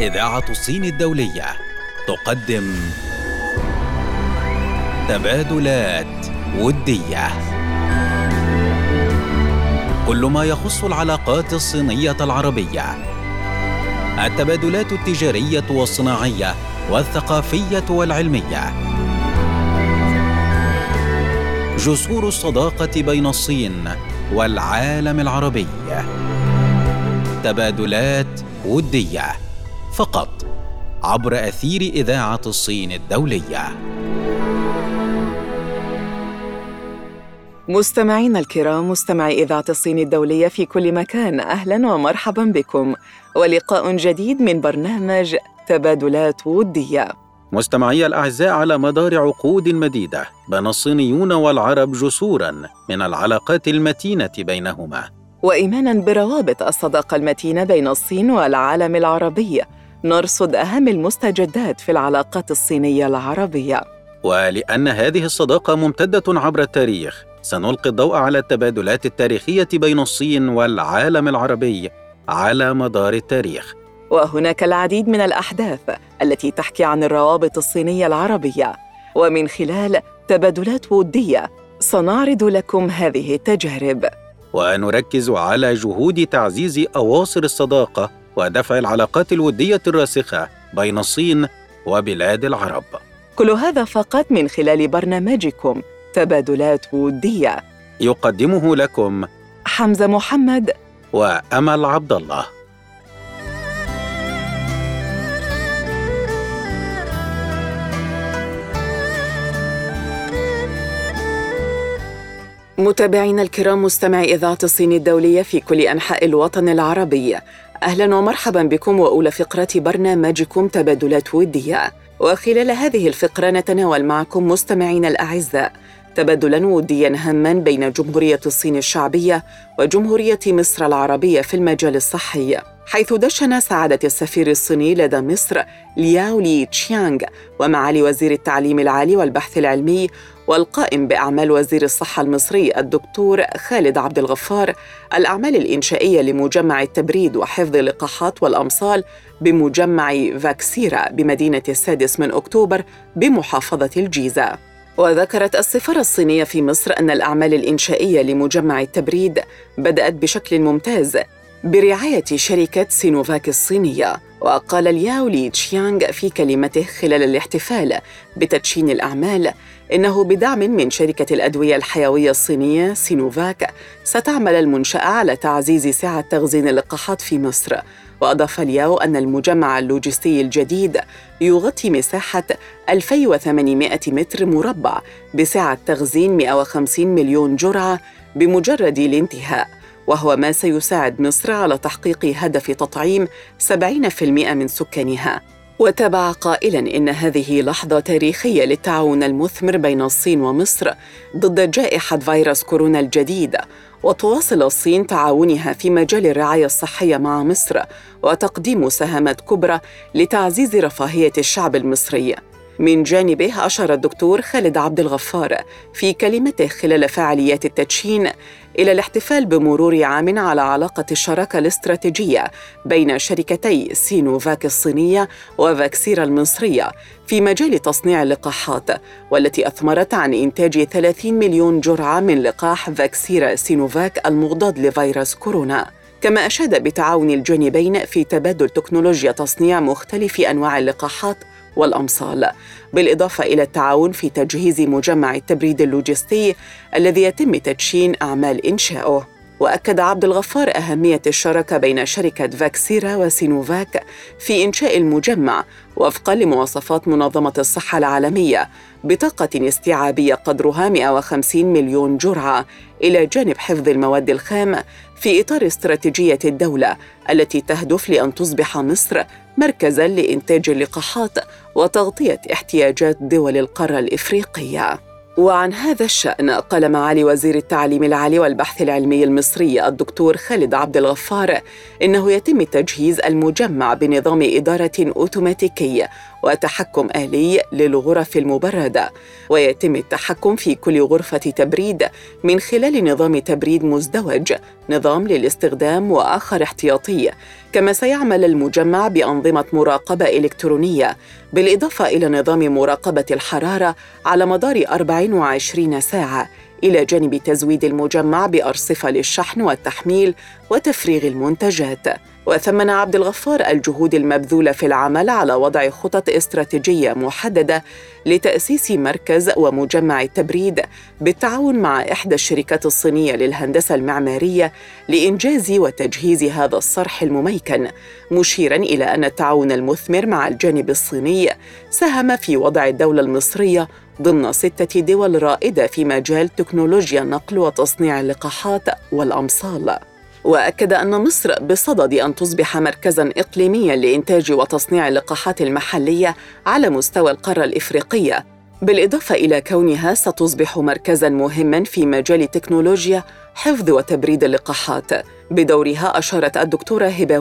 إذاعة الصين الدولية تقدم تبادلات ودية. كل ما يخص العلاقات الصينية العربية. التبادلات التجارية والصناعية والثقافية والعلمية. جسور الصداقة بين الصين والعالم العربي. تبادلات ودية. فقط عبر أثير إذاعة الصين الدولية. مستمعينا الكرام مستمعي إذاعة الصين الدولية في كل مكان أهلا ومرحبا بكم. ولقاء جديد من برنامج تبادلات ودية. مستمعي الأعزاء على مدار عقود مديدة بنى الصينيون والعرب جسورا من العلاقات المتينة بينهما. وإيمانا بروابط الصداقة المتينة بين الصين والعالم العربي. نرصد أهم المستجدات في العلاقات الصينية العربية. ولأن هذه الصداقة ممتدة عبر التاريخ سنلقي الضوء على التبادلات التاريخية بين الصين والعالم العربي على مدار التاريخ. وهناك العديد من الأحداث التي تحكي عن الروابط الصينية العربية. ومن خلال تبادلات ودية سنعرض لكم هذه التجارب. ونركز على جهود تعزيز أواصر الصداقة ودفع العلاقات الودية الراسخة بين الصين وبلاد العرب. كل هذا فقط من خلال برنامجكم تبادلات ودية. يقدمه لكم حمزة محمد وأمل عبد الله. متابعينا الكرام مستمعي إذاعة الصين الدولية في كل أنحاء الوطن العربي أهلا ومرحبا بكم وأولى فقرة برنامجكم تبادلات ودية. وخلال هذه الفقرة نتناول معكم مستمعينا الأعزاء تبادلا وديا هاما بين جمهورية الصين الشعبية وجمهورية مصر العربية في المجال الصحي. حيث دشن سعادة السفير الصيني لدى مصر لياو لي تشيانغ ومعالي وزير التعليم العالي والبحث العلمي والقائم بأعمال وزير الصحة المصري الدكتور خالد عبد الغفار الأعمال الإنشائية لمجمع التبريد وحفظ اللقاحات والأمصال بمجمع فاكسيرا بمدينة السادس من أكتوبر بمحافظة الجيزة. وذكرت السفارة الصينية في مصر أن الأعمال الإنشائية لمجمع التبريد بدأت بشكل ممتاز برعاية شركة سينوفاك الصينية وقال لياو لي تشيانغ في كلمته خلال الاحتفال بتدشين الأعمال إنه بدعم من شركة الأدوية الحيوية الصينية سينوفاك ستعمل المنشأة على تعزيز سعة تخزين اللقاحات في مصر. وأضاف لياو أن المجمع اللوجستي الجديد يغطي مساحة 2800 متر مربع بسعة تخزين 150 مليون جرعة بمجرد الانتهاء. وهو ما سيساعد مصر على تحقيق هدف تطعيم 70% من سكانها. وتابع قائلا إن هذه لحظة تاريخية للتعاون المثمر بين الصين ومصر ضد جائحة فيروس كورونا الجديد. وتواصل الصين تعاونها في مجال الرعاية الصحية مع مصر وتقديم مساهمات كبرى لتعزيز رفاهية الشعب المصري. من جانبه أشار الدكتور خالد عبد الغفار في كلمته خلال فعاليات التدشين إلى الاحتفال بمرور عام على علاقة الشراكة الاستراتيجية بين شركتي سينوفاك الصينية وفاكسيرا المصرية في مجال تصنيع اللقاحات والتي أثمرت عن إنتاج 30 مليون جرعة من لقاح فاكسيرا سينوفاك المضاد لفيروس كورونا. كما أشاد بتعاون الجانبين في تبادل تكنولوجيا تصنيع مختلف أنواع اللقاحات والأمصال. بالإضافة إلى التعاون في تجهيز مجمع التبريد اللوجستي الذي يتم تدشين أعمال إنشاؤه وأكد عبد الغفار أهمية الشراكة بين شركة فاكسيرا وسينوفاك في إنشاء المجمع وفقا لمواصفات منظمة الصحة العالمية بطاقة استيعابية قدرها 150 مليون جرعة إلى جانب حفظ المواد الخام في إطار استراتيجية الدولة التي تهدف لأن تصبح مصر مركزا لإنتاج اللقاحات وتغطية احتياجات دول القارة الإفريقية. وعن هذا الشأن قال معالي وزير التعليم العالي والبحث العلمي المصري الدكتور خالد عبد الغفار إنه يتم تجهيز المجمع بنظام إدارة أوتوماتيكي وتحكم آلي للغرف المبردة. ويتم التحكم في كل غرفة تبريد من خلال نظام تبريد مزدوج نظام للاستخدام وآخر احتياطي. كما سيعمل المجمع بأنظمة مراقبة إلكترونية بالإضافة إلى نظام مراقبة الحرارة على مدار 24 ساعة إلى جانب تزويد المجمع بأرصفة للشحن والتحميل وتفريغ المنتجات. وثمن عبد الغفار الجهود المبذولة في العمل على وضع خطط استراتيجية محددة لتأسيس مركز ومجمع التبريد بالتعاون مع إحدى الشركات الصينية للهندسة المعمارية لإنجاز وتجهيز هذا الصرح المميكن مشيرا إلى أن التعاون المثمر مع الجانب الصيني ساهم في وضع الدولة المصرية ضمن ستة دول رائدة في مجال تكنولوجيا النقل وتصنيع اللقاحات والأمصال. وأكد أن مصر بصدد أن تصبح مركزا اقليميا لإنتاج وتصنيع اللقاحات المحلية على مستوى القارة الإفريقية. بالإضافة إلى كونها ستصبح مركزا مهما في مجال تكنولوجيا حفظ وتبريد اللقاحات. بدورها أشارت الدكتورة هبة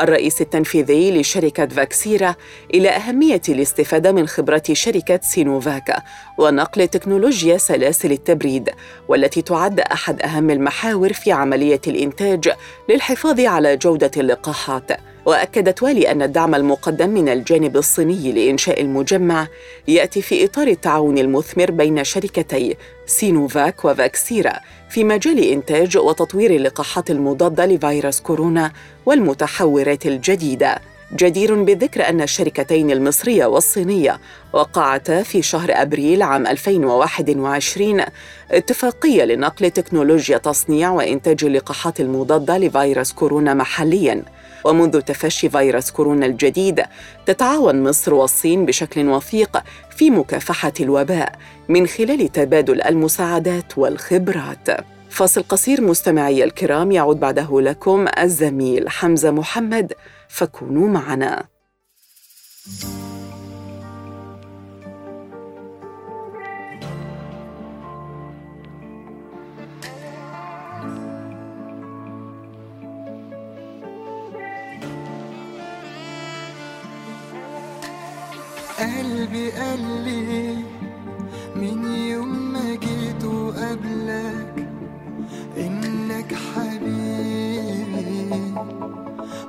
الرئيس التنفيذي لشركة فاكسيرا إلى أهمية الاستفادة من خبرة شركة سينوفاك ونقل تكنولوجيا سلاسل التبريد والتي تعد أحد أهم المحاور في عملية الإنتاج للحفاظ على جودة اللقاحات. وأكدت والي أن الدعم المقدم من الجانب الصيني لإنشاء المجمع يأتي في إطار التعاون المثمر بين شركتي سينوفاك وفاكسيرا في مجال إنتاج وتطوير اللقاحات المضادة لفيروس كورونا والمتحورات الجديدة. جدير بالذكر أن الشركتين المصرية والصينية وقعتا في شهر أبريل عام 2021 اتفاقية لنقل تكنولوجيا تصنيع وإنتاج اللقاحات المضادة لفيروس كورونا محلياً. ومنذ تفشي فيروس كورونا الجديد تتعاون مصر والصين بشكل وثيق في مكافحة الوباء من خلال تبادل المساعدات والخبرات. فاصل قصير مستمعي الكرام يعود بعده لكم الزميل حمزة محمد فكونوا معنا. قلبي قال لي من يوم ما جيت وقبلك إنك حبيبي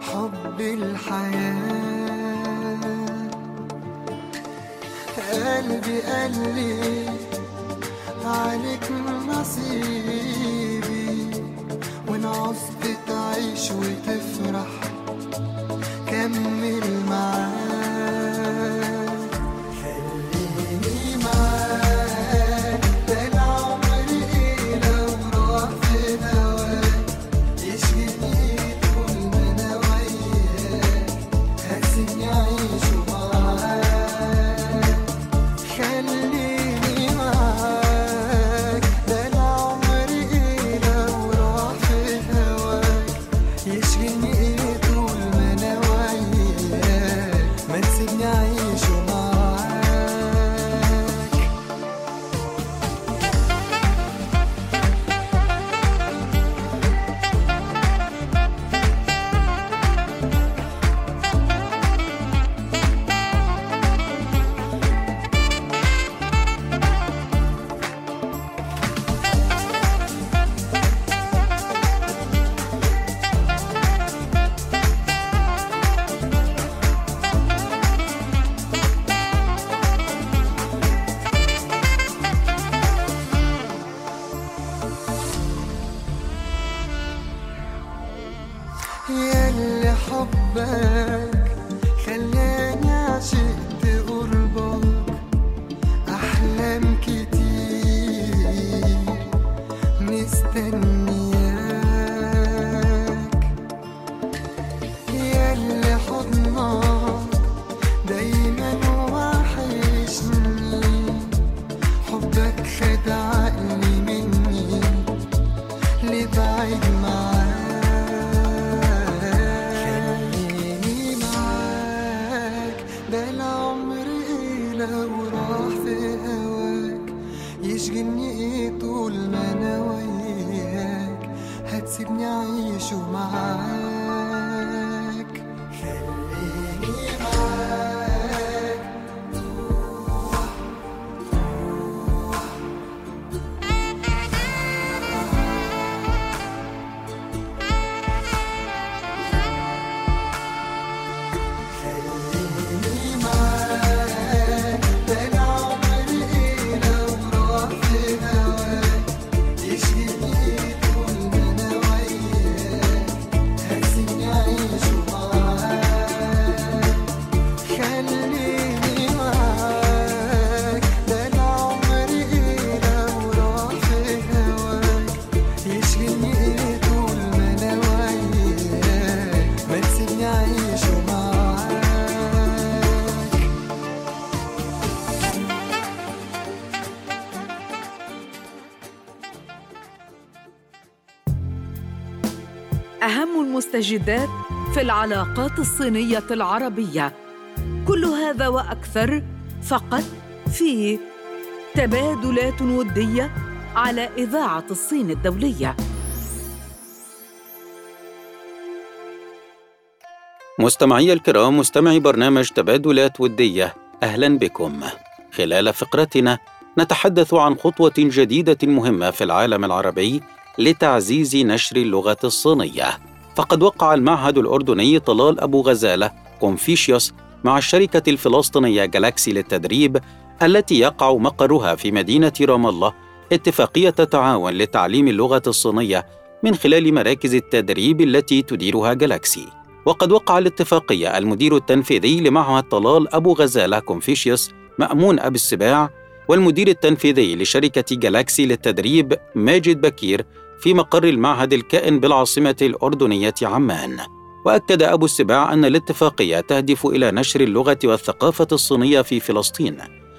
حب الحياة. قلبي قال لي عليك نصيبي وان عوزت تعيش وتفرح كمل معاك behind. اهم المستجدات في العلاقات الصينية العربية. كل هذا وأكثر فقط في تبادلات ودية على إذاعة الصين الدولية. مستمعي الكرام مستمعي برنامج تبادلات ودية أهلا بكم. خلال فقرتنا نتحدث عن خطوة جديدة مهمة في العالم العربي لتعزيز نشر اللغة الصينية. فقد وقع المعهد الأردني طلال أبو غزالة كونفوشيوس مع الشركة الفلسطينية جالاكسي للتدريب التي يقع مقرها في مدينة رام الله اتفاقية تعاون لتعليم اللغة الصينية من خلال مراكز التدريب التي تديرها جالاكسي. وقد وقع الاتفاقية المدير التنفيذي لمعهد طلال أبو غزالة كونفوشيوس مأمون أبي السباع والمدير التنفيذي لشركة جالاكسي للتدريب ماجد بكير في مقر المعهد الكائن بالعاصمة الأردنية عمان. وأكد أبو السباع أن الاتفاقية تهدف إلى نشر اللغة والثقافة الصينية في فلسطين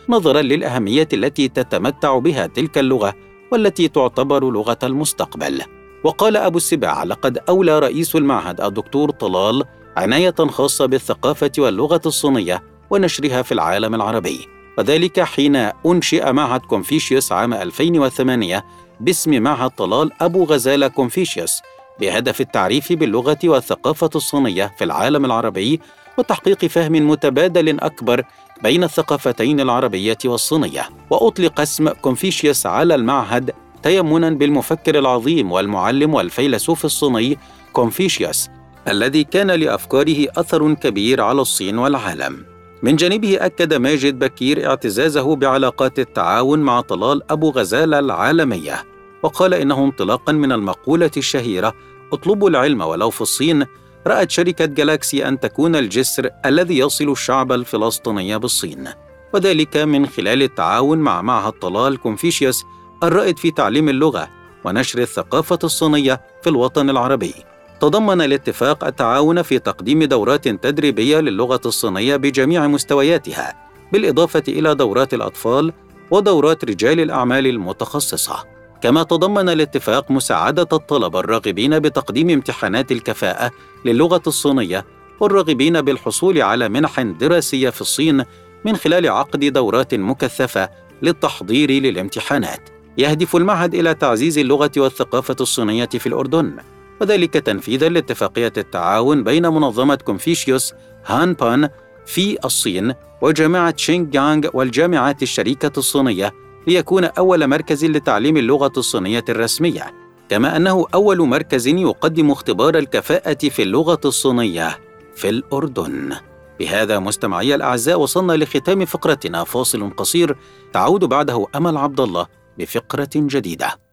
نظرا للأهمية التي تتمتع بها تلك اللغة والتي تعتبر لغة المستقبل. وقال أبو السباع لقد أولى رئيس المعهد الدكتور طلال عناية خاصة بالثقافة واللغة الصينية ونشرها في العالم العربي. وذلك حين أنشئ معهد كونفوشيوس عام 2008 باسم معهد طلال أبو غزالة كونفوشيوس بهدف التعريف باللغة والثقافة الصينية في العالم العربي وتحقيق فهم متبادل أكبر بين الثقافتين العربية والصينية. وأطلق اسم كونفوشيوس على المعهد تيمنا بالمفكر العظيم والمعلم والفيلسوف الصيني كونفوشيوس الذي كان لأفكاره أثر كبير على الصين والعالم. من جانبه أكد ماجد بكير اعتزازه بعلاقات التعاون مع طلال أبو غزاله العالمية وقال إنه انطلاقا من المقولة الشهيرة اطلبوا العلم ولو في الصين. رأت شركة جالاكسي أن تكون الجسر الذي يصل الشعب الفلسطيني بالصين وذلك من خلال التعاون مع معهد طلال كونفوشيوس الرائد في تعليم اللغة ونشر الثقافة الصينية في الوطن العربي. تضمن الاتفاق التعاون في تقديم دورات تدريبية للغة الصينية بجميع مستوياتها بالإضافة إلى دورات الأطفال ودورات رجال الأعمال المتخصصة. كما تضمن الاتفاق مساعدة الطلبة الراغبين بتقديم امتحانات الكفاءة للغة الصينية والراغبين بالحصول على منح دراسية في الصين من خلال عقد دورات مكثفة للتحضير للامتحانات. يهدف المعهد إلى تعزيز اللغة والثقافة الصينية في الأردن. وذلك تنفيذا لاتفاقية التعاون بين منظمه كونفوشيوس هان بان في الصين وجامعة شينغيانغ والجامعات الشريكة الصينية ليكون أول مركز لتعليم اللغة الصينية الرسمية. كما أنه أول مركز يقدم اختبار الكفاءة في اللغة الصينية في الأردن. بهذا مستمعي الأعزاء وصلنا لختام فقرتنا. فاصل قصير تعود بعده أمل عبد الله بفقرة جديدة.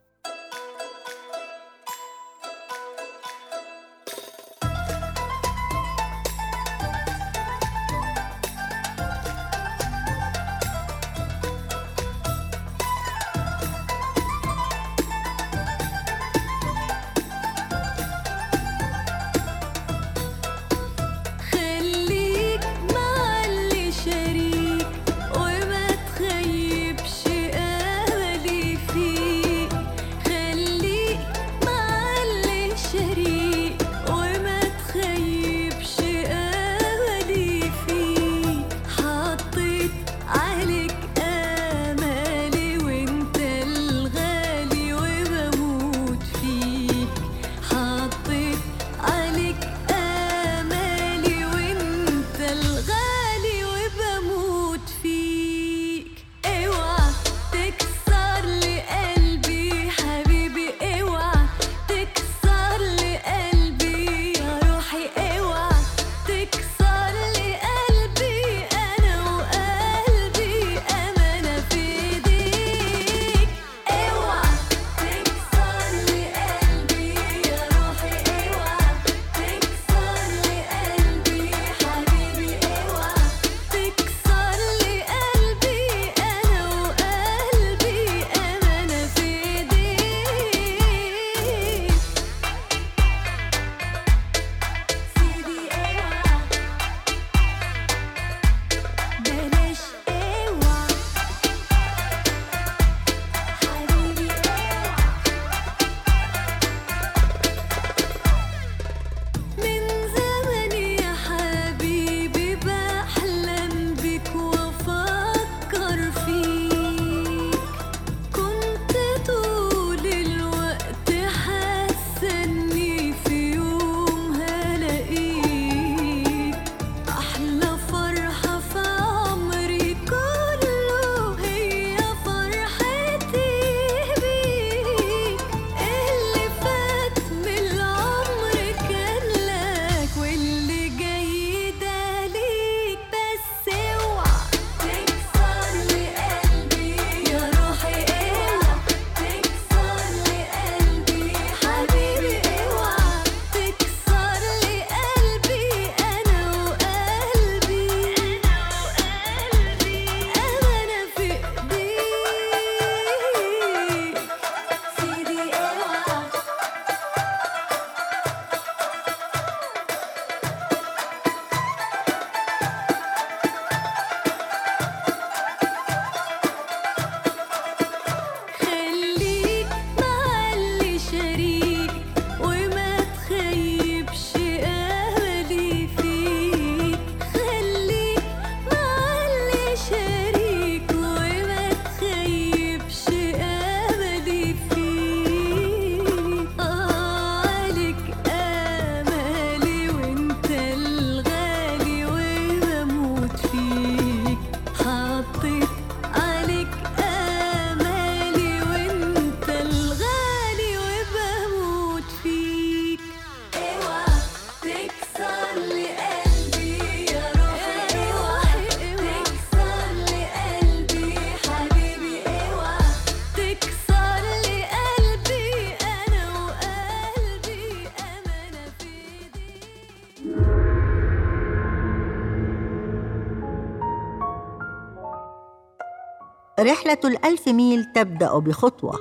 رحلة الألف ميل تبدأ بخطوة.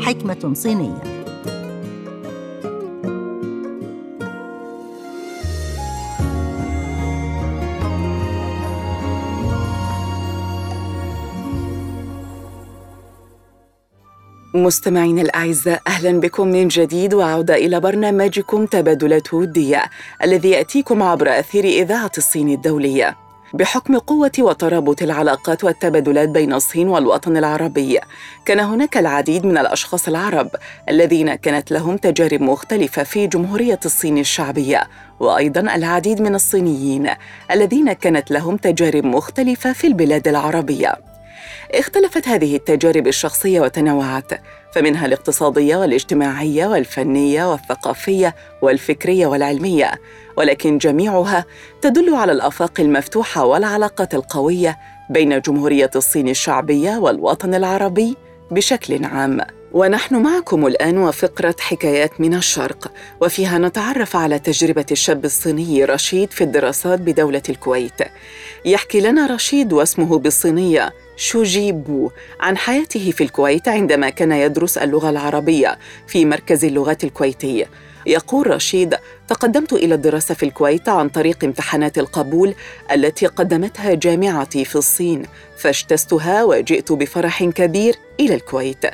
حكمة صينية. مستمعينا الأعزاء أهلا بكم من جديد وعودة إلى برنامجكم تبادلات ودية الذي يأتيكم عبر أثير إذاعة الصين الدولية. بحكم قوة وترابط العلاقات والتبادلات بين الصين والوطن العربي كان هناك العديد من الأشخاص العرب الذين كانت لهم تجارب مختلفة في جمهورية الصين الشعبية وأيضا العديد من الصينيين الذين كانت لهم تجارب مختلفة في البلاد العربية. اختلفت هذه التجارب الشخصية وتنوعت فمنها الاقتصادية والاجتماعية والفنية والثقافية والفكرية والعلمية ولكن جميعها تدل على الآفاق المفتوحة والعلاقات القوية بين جمهورية الصين الشعبية والوطن العربي بشكل عام. ونحن معكم الآن وفقرة حكايات من الشرق وفيها نتعرف على تجربة الشاب الصيني رشيد في الدراسات بدولة الكويت. يحكي لنا رشيد واسمه بالصينية شوجي بو عن حياته في الكويت عندما كان يدرس اللغة العربية في مركز اللغات الكويتي. يقول رشيد تقدمت إلى الدراسة في الكويت عن طريق امتحانات القبول التي قدمتها جامعتي في الصين فاجتزتها وجئت بفرح كبير إلى الكويت.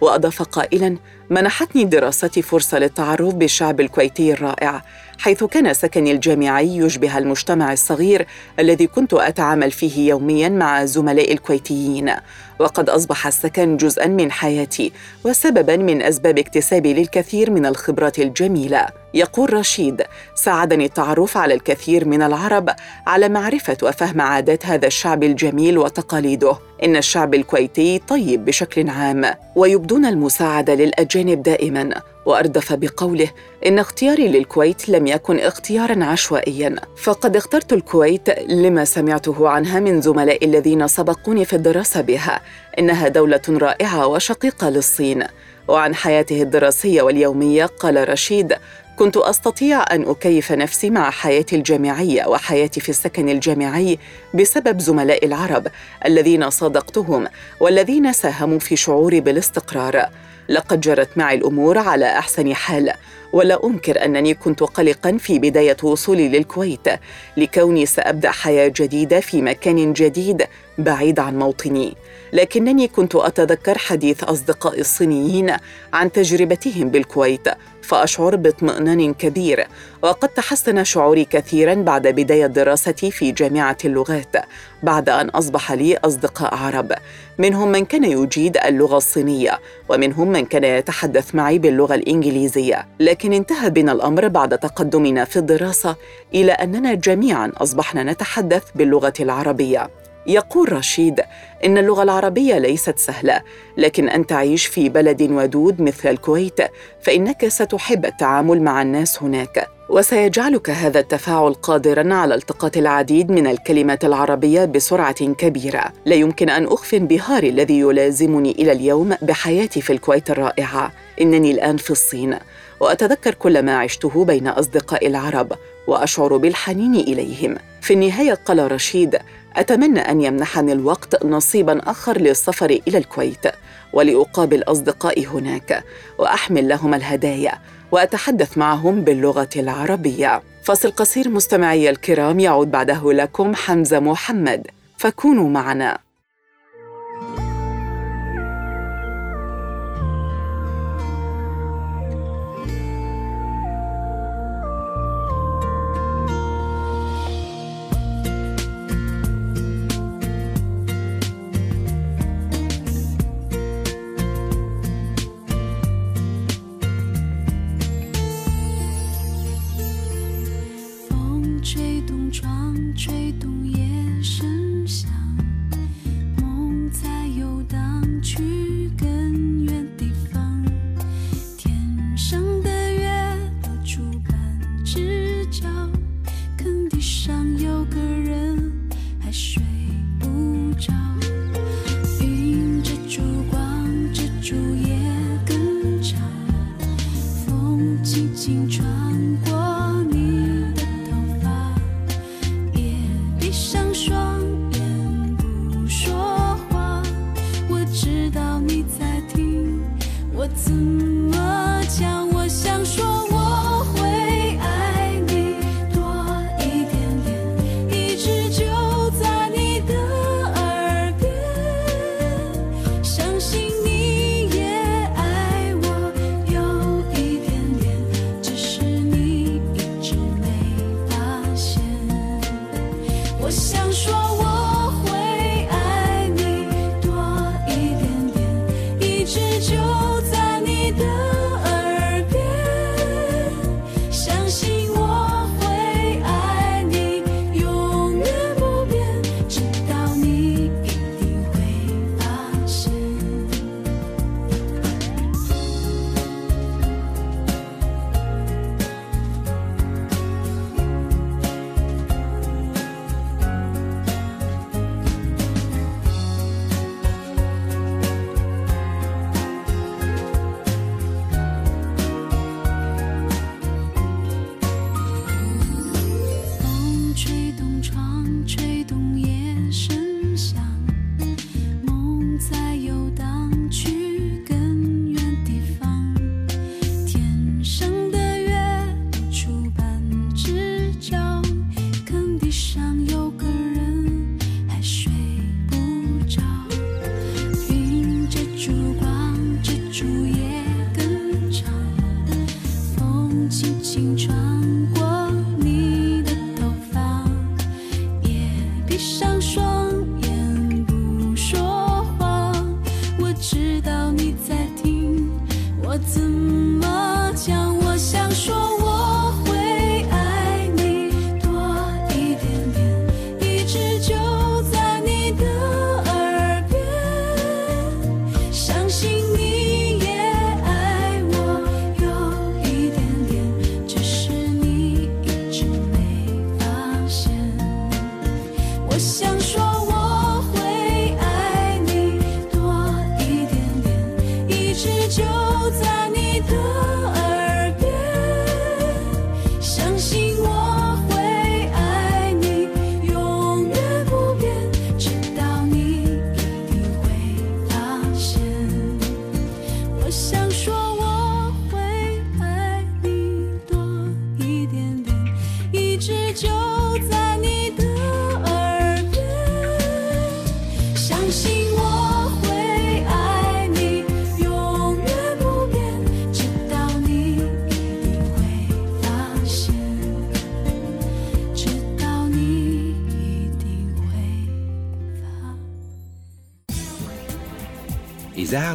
وأضاف قائلاً منحتني دراستي فرصة للتعرف بالشعب الكويتي الرائع حيث كان سكني الجامعي يشبه المجتمع الصغير الذي كنت أتعامل فيه يومياً مع زملائي الكويتيين. وقد أصبح السكن جزءاً من حياتي وسبباً من أسباب اكتسابي للكثير من الخبرات الجميلة. يقول رشيد ساعدني التعرف على الكثير من العرب على معرفة وفهم عادات هذا الشعب الجميل وتقاليده. إن الشعب الكويتي طيب بشكل عام ويبدون المساعدة للأجانب دائماً. وأردف بقوله إن اختياري للكويت لم يكن اختيارا عشوائيا. فقد اخترت الكويت لما سمعته عنها من زملائي الذين سبقوني في الدراسة بها. إنها دولة رائعة وشقيقة للصين. وعن حياته الدراسية واليومية قال رشيد كنت أستطيع أن أكيف نفسي مع حياتي الجامعية وحياتي في السكن الجامعي بسبب زملائي العرب الذين صادقتهم والذين ساهموا في شعوري بالاستقرار. لقد جرت معي الأمور على أحسن حال ولا أنكر أنني كنت قلقا في بداية وصولي للكويت لكوني سأبدأ حياة جديدة في مكان جديد بعيد عن موطني. لكنني كنت أتذكر حديث اصدقائي الصينيين عن تجربتهم بالكويت فأشعر باطمئنان كبير. وقد تحسن شعوري كثيرا بعد بداية دراستي في جامعة اللغات بعد أن أصبح لي أصدقاء عرب. منهم من كان يجيد اللغة الصينية ومنهم من كان يتحدث معي باللغة الإنجليزية. لكن انتهى بنا الأمر بعد تقدمنا في الدراسة إلى أننا جميعا أصبحنا نتحدث باللغة العربية. يقول رشيد إن اللغة العربية ليست سهلة لكن أن تعيش في بلد ودود مثل الكويت فإنك ستحب التعامل مع الناس هناك. وسيجعلك هذا التفاعل قادرا على التقاط العديد من الكلمات العربية بسرعة كبيرة. لا يمكن أن اخفي انبهاري الذي يلازمني إلى اليوم بحياتي في الكويت الرائعة. إنني الآن في الصين وأتذكر كل ما عشته بين اصدقائي العرب. وأشعر بالحنين إليهم. في النهاية قال رشيد أتمنى أن يمنحني الوقت نصيبا آخر للسفر إلى الكويت ولأقابل أصدقائي هناك وأحمل لهم الهدايا وأتحدث معهم باللغة العربية. فاصل قصير مستمعي الكرام يعود بعده لكم حمزة محمد. فكونوا معنا.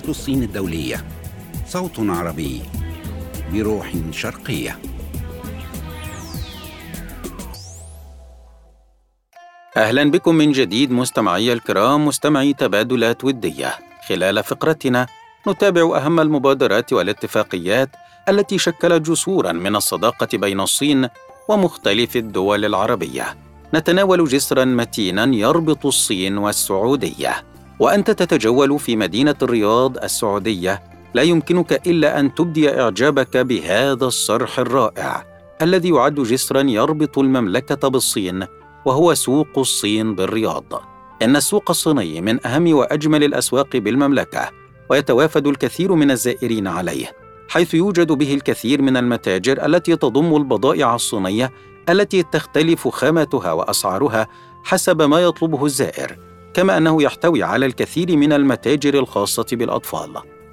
الصين الدولية. صوت عربي بروح شرقية. أهلا بكم من جديد مستمعي الكرام مستمعي تبادلات ودية. خلال فقرتنا نتابع أهم المبادرات والاتفاقيات التي شكلت جسورا من الصداقة بين الصين ومختلف الدول العربية. نتناول جسرا متينا يربط الصين والسعودية. وأنت تتجول في مدينة الرياض السعودية لا يمكنك إلا أن تبدي إعجابك بهذا الصرح الرائع الذي يعد جسرا يربط المملكة بالصين وهو سوق الصين بالرياض. إن السوق الصيني من أهم وأجمل الأسواق بالمملكة، ويتوافد الكثير من الزائرين عليه، حيث يوجد به الكثير من المتاجر التي تضم البضائع الصينية التي تختلف خاماتها وأسعارها حسب ما يطلبه الزائر، كما أنه يحتوي على الكثير من المتاجر الخاصة بالأطفال.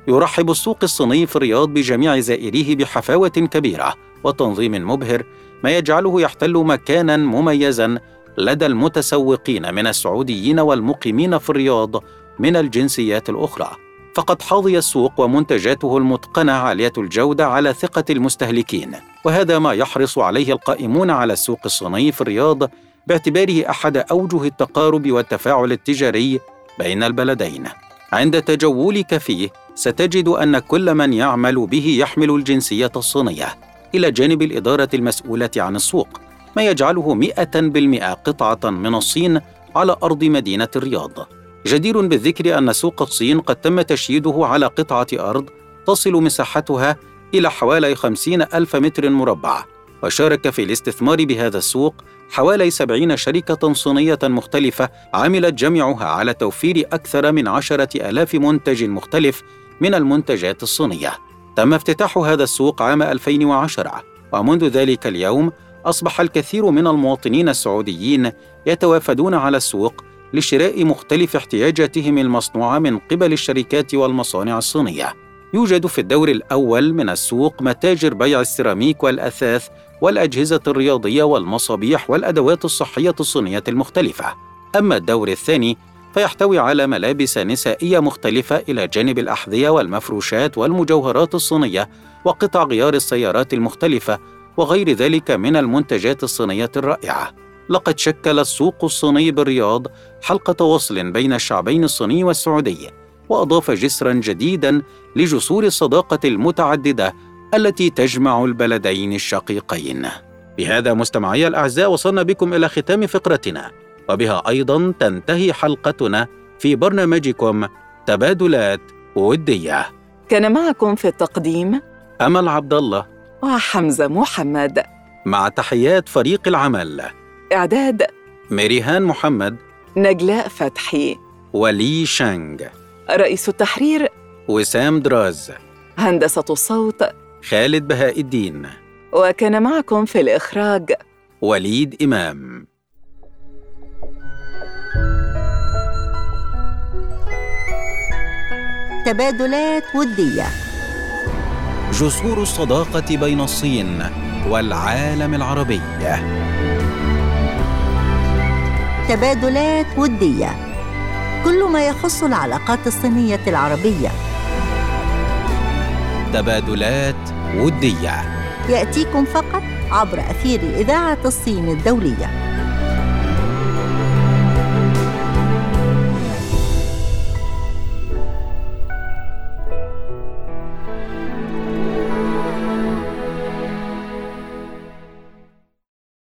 يرحب السوق الصيني في الرياض بجميع زائريه بحفاوة كبيرة وتنظيم مبهر، ما يجعله يحتل مكانا مميزا لدى المتسوقين من السعوديين والمقيمين في الرياض من الجنسيات الأخرى فقد حظي السوق ومنتجاته المتقنة عالية الجودة على ثقة المستهلكين وهذا ما يحرص عليه القائمون على السوق الصيني في الرياض باعتباره أحد أوجه التقارب والتفاعل التجاري بين البلدين. عند تجولك فيه ستجد أن كل من يعمل به يحمل الجنسية الصينية. إلى جانب الإدارة المسؤولة عن السوق ما يجعله مئة بالمئة قطعة من الصين على أرض مدينة الرياض. جدير بالذكر أن سوق الصين قد تم تشييده على قطعة أرض تصل مساحتها إلى حوالي خمسين ألف متر مربع. وشارك في الاستثمار بهذا السوق حوالي سبعين شركة صينية مختلفة عملت جميعها على توفير أكثر من عشرة ألاف منتج مختلف من المنتجات الصينية تم افتتاح هذا السوق عام 2010 ومنذ ذلك اليوم أصبح الكثير من المواطنين السعوديين يتوافدون على السوق لشراء مختلف احتياجاتهم المصنوعة من قبل الشركات والمصانع الصينية. يوجد في الدور الأول من السوق متاجر بيع السيراميك والأثاث والأجهزة الرياضية والمصابيح والأدوات الصحية الصينية المختلفة. أما الدور الثاني فيحتوي على ملابس نسائية مختلفة إلى جانب الأحذية والمفروشات والمجوهرات الصينية وقطع غيار السيارات المختلفة وغير ذلك من المنتجات الصينية الرائعة. لقد شكل السوق الصيني بالرياض حلقة وصل بين الشعبين الصيني والسعودي، وأضاف جسرا جديدا لجسور الصداقة المتعددة التي تجمع البلدين الشقيقين. بهذا مستمعي الأعزاء وصلنا بكم إلى ختام فقرتنا، وبها أيضا تنتهي حلقتنا في برنامجكم تبادلات ودية. كان معكم في التقديم أمل عبد الله وحمزة محمد. مع تحيات فريق العمل. إعداد ميريهان محمد. نجلاء فتحي. ولي شانغ. رئيس التحرير وسام دراز هندسة الصوت خالد بهاء الدين وكان معكم في الإخراج وليد إمام. تبادلات ودية. جسور الصداقة بين الصين والعالم العربي. تبادلات ودية. كل ما يخص العلاقات الصينية العربية. تبادلات ودية. يأتيكم فقط عبر أثير إذاعة الصين الدولية.